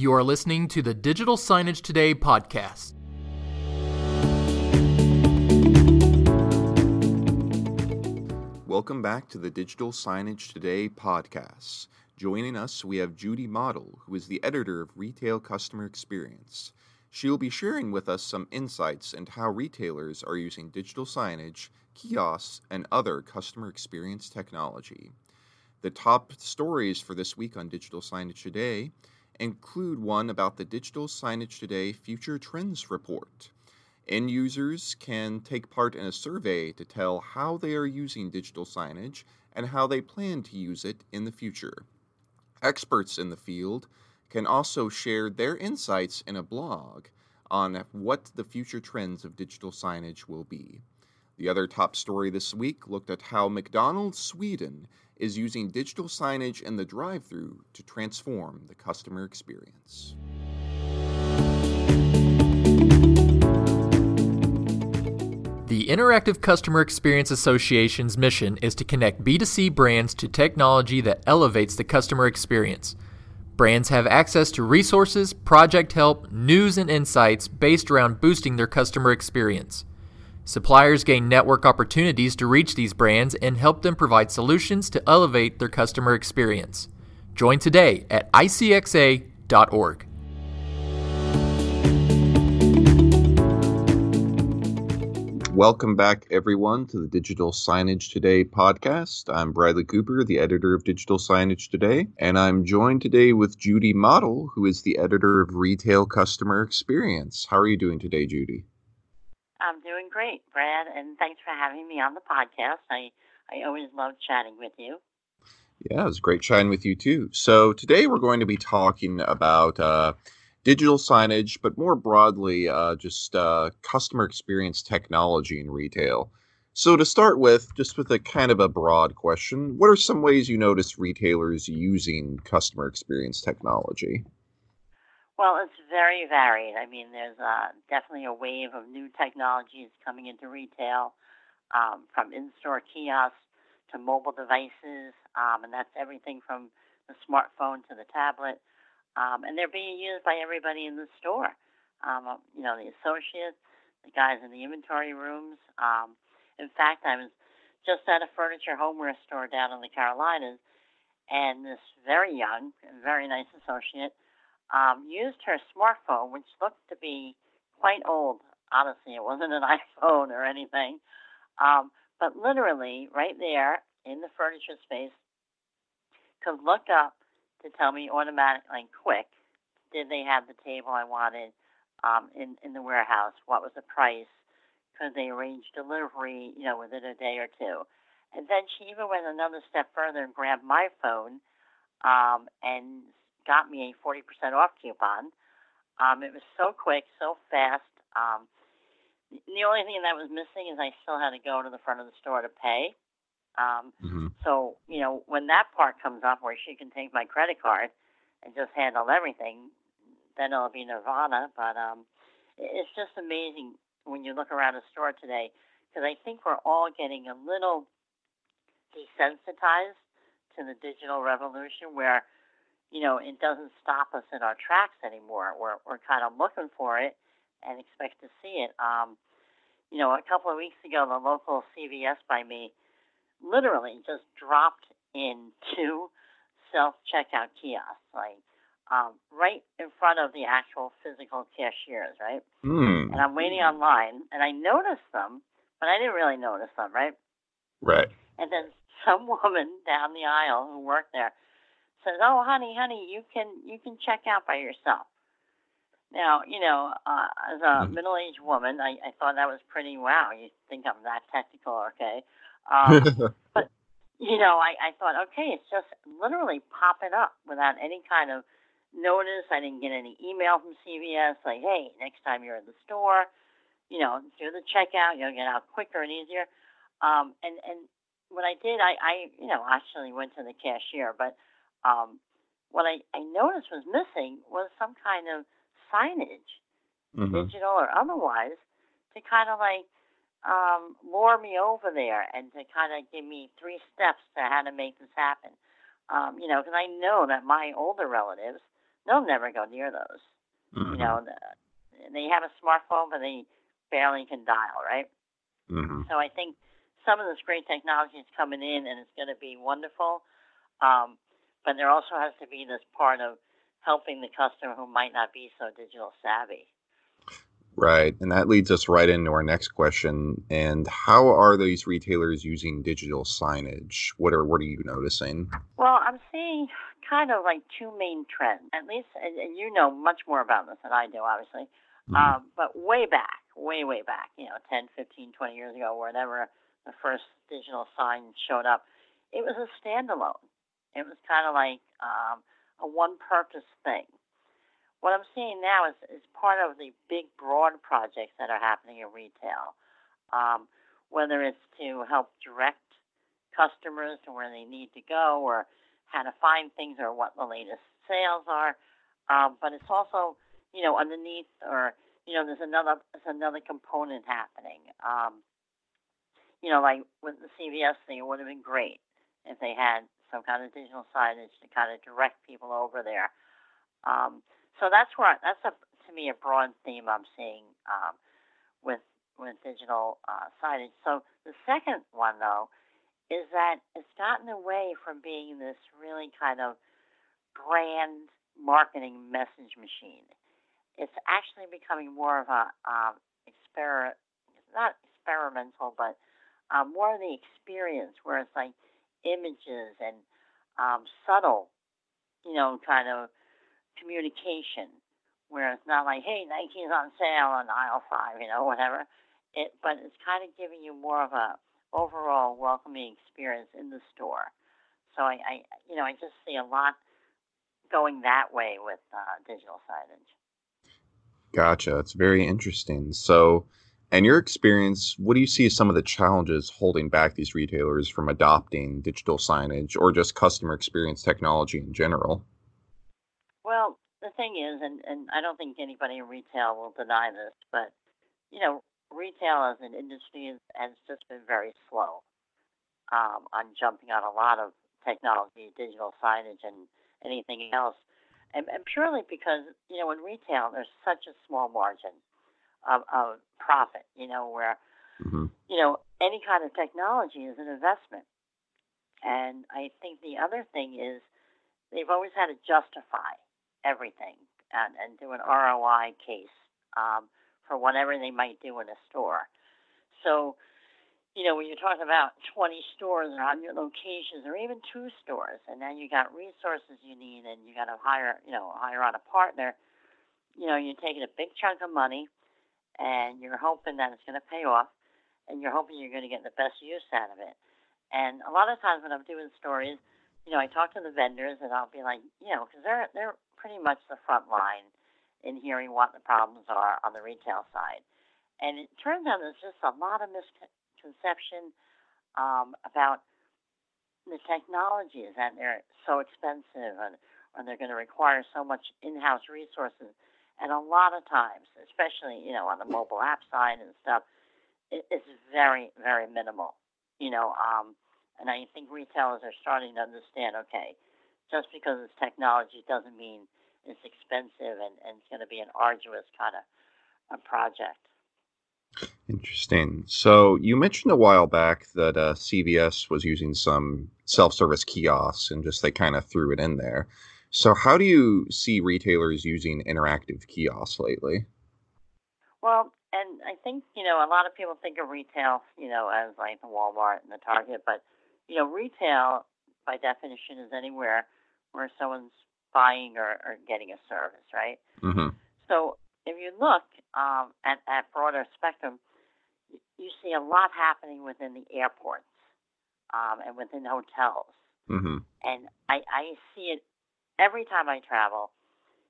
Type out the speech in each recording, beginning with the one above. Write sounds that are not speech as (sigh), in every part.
You are listening to the Digital Signage Today podcast. Welcome back to the Digital Signage Today podcast. Joining us, we have Judy Mottl, who is the editor of Retail Customer Experience. She'll be sharing with us some insights into how retailers are using digital signage, kiosks, and other customer experience technology. The top stories for this week on Digital Signage Today include one about the Digital Signage Today Future Trends Report. End users can take part in a survey to tell how they are using digital signage and how they plan to use it in the future. Experts in the field can also share their insights in a blog on what the future trends of digital signage will be. The other top story this week looked at how McDonald's Sweden is using digital signage in the drive through to transform the customer experience. The Interactive Customer Experience Association's mission is to connect B2C brands to technology that elevates the customer experience. Brands have access to resources, project help, news, and insights based around boosting their customer experience. Suppliers gain network opportunities to reach these brands and help them provide solutions to elevate their customer experience. Join today at icxa.org. Welcome back, everyone, to the Digital Signage Today podcast. I'm Bradley Cooper, the editor of Digital Signage Today, and I'm joined today with Judy Mottl, who is the editor of Retail Customer Experience. How are you doing today, Judy? I'm doing great, Brad, and thanks for having me on the podcast. I, I always love chatting with you. Yeah, it was great chatting with you too. So, today we're going to be talking about. Uh, digital signage, but more broadly, uh, just uh, customer experience technology in retail. So, to start with, just with a kind of a broad question, what are some ways you notice retailers using customer experience technology? Well, it's very varied. I mean, there's uh, definitely a wave of new technologies coming into retail, um, from in-store kiosks to mobile devices, um, and that's everything from the smartphone to the tablet um, and they're being used by everybody in the store. Um, uh, you know, the associates, the guys in the inventory rooms. Um, in fact, I was just at a furniture homeware store down in the Carolinas, and this very young, very nice associate um, used her smartphone, which looked to be quite old. Honestly, it wasn't an (laughs) iPhone or anything, um, but literally right there in the furniture space, could look up to tell me automatically, and quick, did they have the table I wanted um, in in the warehouse? What was the price? Could they arrange delivery? You know, within a day or two. And then she even went another step further and grabbed my phone um, and got me a 40% off coupon. Um, it was so quick, so fast. Um, the only thing that was missing is I still had to go to the front of the store to pay. Um, mm-hmm. So, you know, when that part comes up where she can take my credit card and just handle everything, then it'll be nirvana. But um, it's just amazing when you look around a store today because I think we're all getting a little desensitized to the digital revolution where, you know, it doesn't stop us in our tracks anymore. We're, we're kind of looking for it and expect to see it. Um, you know, a couple of weeks ago, the local CVS by me literally just dropped into (laughs) self checkout kiosks, like um, right in front of the actual physical cashiers, right? Mm. And I'm waiting online, and I noticed them, but I didn't really notice them, right? Right. And then (laughs) some woman down the aisle who worked there says, "Oh, honey, honey, you can you can check out by yourself." Now, you know, uh, as a mm. middle-aged woman, I, I thought that was pretty wow. You think I'm that technical, okay? (laughs) Um, but you know, I, I thought, okay, it's just literally popping up without any kind of notice. I didn't get any email from CVS like, hey, next time you're in the store, you know, do the checkout. You'll get out quicker and easier. Um, and and what I did, I, I you know actually went to the cashier, but um, what I, I noticed was missing was some kind of signage, mm-hmm. digital or otherwise, to kind of like um, lure me over there and to kind of give me three steps to how to make this happen. Um, you know, because I know that my older relatives, they'll never go near those. Mm-hmm. You know, the, they have a smartphone, but they barely can dial, right? Mm-hmm. So I think some of this great technology is coming in, and it's going to be wonderful. Um, but there also has to be this part of helping the customer who might not be so digital savvy. Right. And that leads us right into our next question. And how are these retailers using digital signage? What are what are you noticing? Well, I'm seeing kind of like two main trends. At least, and, and you know much more about this than I do, obviously. Mhm. Um, but way back, way, way back, you know, 10, 15, 20 years ago, whenever the first digital sign showed up, it was a standalone. It was kind of like um, a one purpose thing. What I'm seeing now is, is part of the big, broad projects that are happening in retail, um, whether it's to help direct customers to where they need to go or how to find things or what the latest sales are. Um, but it's also, you know, underneath or, you know, there's another there's another component happening. Um, you know, like with the CVS thing, it would have been great if they had some kind of digital signage to kind of direct people over there. Um, so that's where that's a to me a broad theme I'm seeing um, with with digital uh, signage. So the second one though is that it's gotten away from being this really kind of brand marketing message machine. It's actually becoming more of a um, exper not experimental, but um, more of the experience where it's like images and um, subtle, you know, kind of communication where it's not like, hey, Nike's on sale on aisle five, you know, whatever. It, but it's kind of giving you more of a overall welcoming experience in the store. So I, I you know, I just see a lot going that way with uh, digital signage. Gotcha. It's very interesting. So, in your experience, what do you see as some of the challenges holding back these retailers from adopting digital signage or just customer experience technology in general? Well, the thing is, and, and I don't think anybody in retail will deny this, but, you know, retail as an industry has just been very slow um, on jumping on a lot of technology, digital signage, and anything else. And, and purely because, you know, in retail, there's such a small margin of, of profit, you know, where, hmm you know, any kind of technology is an investment. And I think the other thing is they've always had to justify everything and, and do an ROI case um, for whatever they might do in a store. So, you know, when you're talking about 20 stores or 100 locations or even two stores, and then you got resources you need and you got to hire, you know, hire on a partner, you know, you're taking a big chunk of money and you're hoping that it's going to pay off and you're hoping you're going to get the best use out of it. And a lot of times when I'm doing stories, you know, I talk to the vendors and I'll be like, you know, because they're they're pretty much the front line in hearing what the problems are on the retail side. And it turns out there's just a lot of misconception um, about the technologies and they're so expensive and, and they're going to require so much in-house resources. And a lot of times, especially you know on the mobile app side and stuff, it, it's very very minimal. You know, um, and I think retailers are starting to understand. Okay, just because it's technology doesn't mean it's expensive and, and it's going to be an arduous kind of a project. Interesting. So, you mentioned a while back that uh, CVS was using some self service kiosks and just they kind of threw it in there. So, how do you see retailers using interactive kiosks lately? Well, and I think you know a lot of people think of retail, you know, as like the Walmart and the Target, but you know, retail by definition is anywhere where someone's buying or, or getting a service, right? hmm So if you look um, at at broader spectrum, you see a lot happening within the airports um, and within hotels, hmm and I, I see it every time I travel.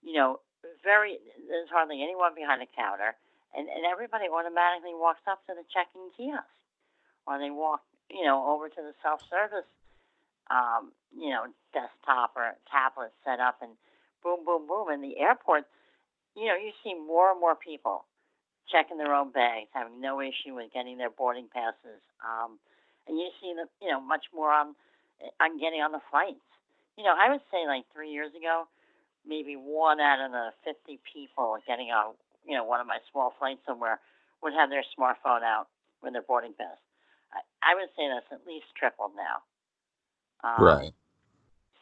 You know, very there's hardly anyone behind a counter, and, and everybody automatically walks up to the check-in kiosk, or they walk, you know, over to the self-service, um, you know, desktop or tablet set up, and boom, boom, boom. In the airport, you know, you see more and more people checking their own bags, having no issue with getting their boarding passes, um, and you see the, you know, much more on on getting on the flights. You know, I would say like three years ago, maybe one out of the 50 people getting on, you know, one of my small flights somewhere would have their smartphone out when they're boarding pass. I, I would say that's at least tripled now. Um, right.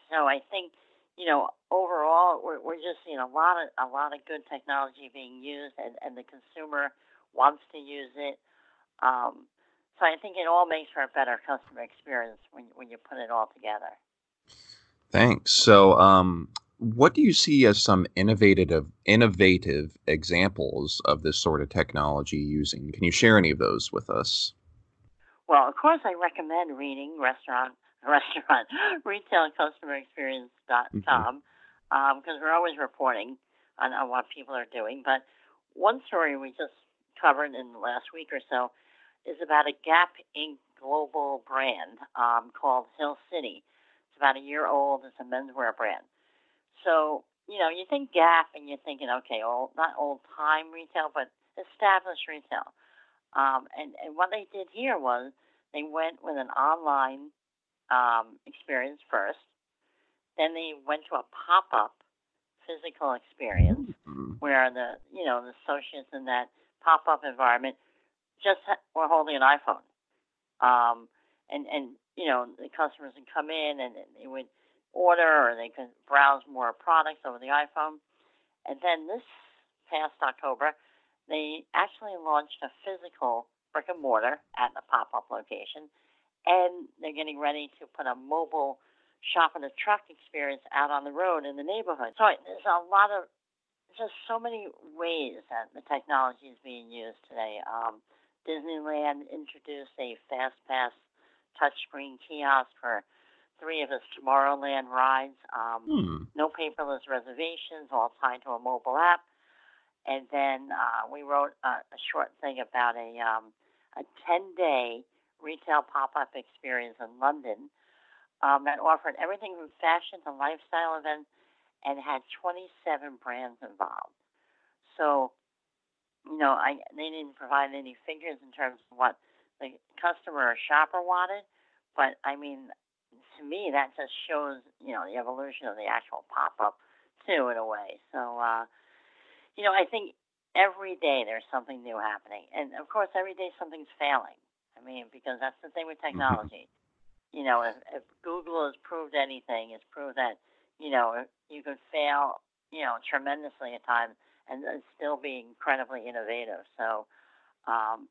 So I think, you know, overall, we're, we're just seeing a lot of a lot of good technology being used, and, and the consumer wants to use it. Um, so I think it all makes for a better customer experience when when you put it all together. Thanks. So, um, what do you see as some innovative innovative examples of this sort of technology using? Can you share any of those with us? Well, of course, I recommend reading restaurant (laughs) restaurant retail retailcustomerexperience.com because mm-hmm. um, we're always reporting on, on what people are doing. But one story we just covered in the last week or so is about a Gap Inc. global brand um, called Hill City. About a year old. It's a menswear brand. So, you know, you think Gap and you're thinking, okay, old, not old time retail, but established retail. Um, and, and what they did here was they went with an online um, experience first. Then they went to a pop up physical experience mm-hmm. where the you know the associates in that pop up environment just were holding an iPhone, um, and and you know the customers would come in and they would order or they could browse more products over the iPhone. And then this past October, they actually launched a physical brick and mortar at the pop up location, and they're getting ready to put a mobile shop in a truck experience out on the road in the neighborhood. So there's a lot of just so many ways that the technology is being used today. Um, Disneyland introduced a fast pass touchscreen kiosk for three of his Tomorrowland rides. Um, hmm. No paperless reservations, all tied to a mobile app. And then uh, we wrote a, a short thing about a um, a 10 day retail pop up experience in London um, that offered everything from fashion to lifestyle events and had 27 brands involved. So, you know, I they didn't provide any figures in terms of what the customer or shopper wanted, but I mean, to me, that just shows you know the evolution of the actual pop up too, in a way. So, uh, you know, I think every day there's something new happening, and of course, every day something's failing. I mean, because that's the thing with mm-hmm. technology. you know, if, if Google has proved anything, it's proved that you know, you can fail, you know, tremendously at times and, still be incredibly innovative. So, um,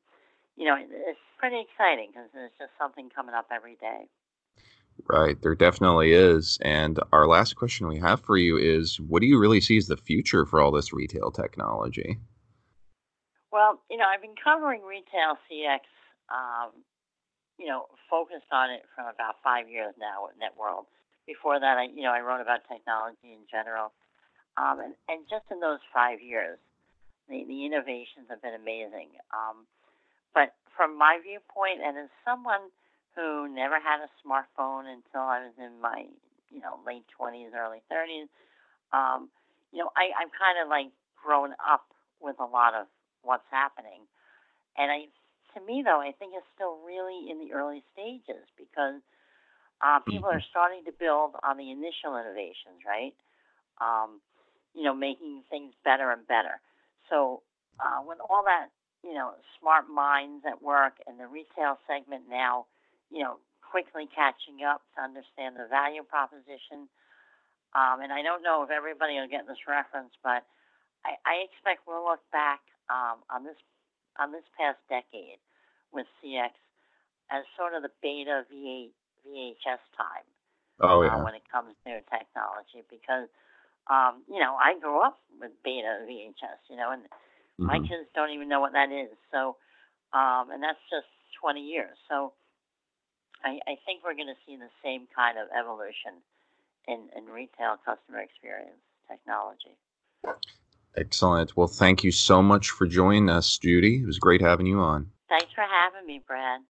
you know, it's pretty exciting because there's just something coming up every day. Right, there definitely is. And our last question we have for you is what do you really see as the future for all this retail technology? Well, you know, I've been covering retail CX, um, you know, focused on it for about five years now at NetWorld before that, I you know I wrote about technology in general, um, and and just in those five years, the the innovations have been amazing. Um, but from my viewpoint, and as someone who never had a smartphone until I was in my you know late twenties, early thirties, um, you know I I'm kind of like grown up with a lot of what's happening, and I to me though I think it's still really in the early stages because uh, people mm-hmm. are starting to build on the initial innovations, right? Um, you know, making things better and better. So uh, when all that, you know, smart minds at work and the retail segment now, you know, quickly catching up to understand the value proposition. Um, and I don't know if everybody will get this reference, but I, I expect we'll look back um, on this on this past decade with CX as sort of the beta V8 VHS time. Oh uh, yeah. Uh, when it comes to technology, because um, you know I grew up with beta VHS, you know, and mm-hmm. my kids don't even know what that is. So, um, and that's just 20 years. So, I, I think we're going to see the same kind of evolution in, in retail customer experience technology. Excellent. Well, thank you so much for joining us, Judy. It was great having you on. Thanks for having me, Brad.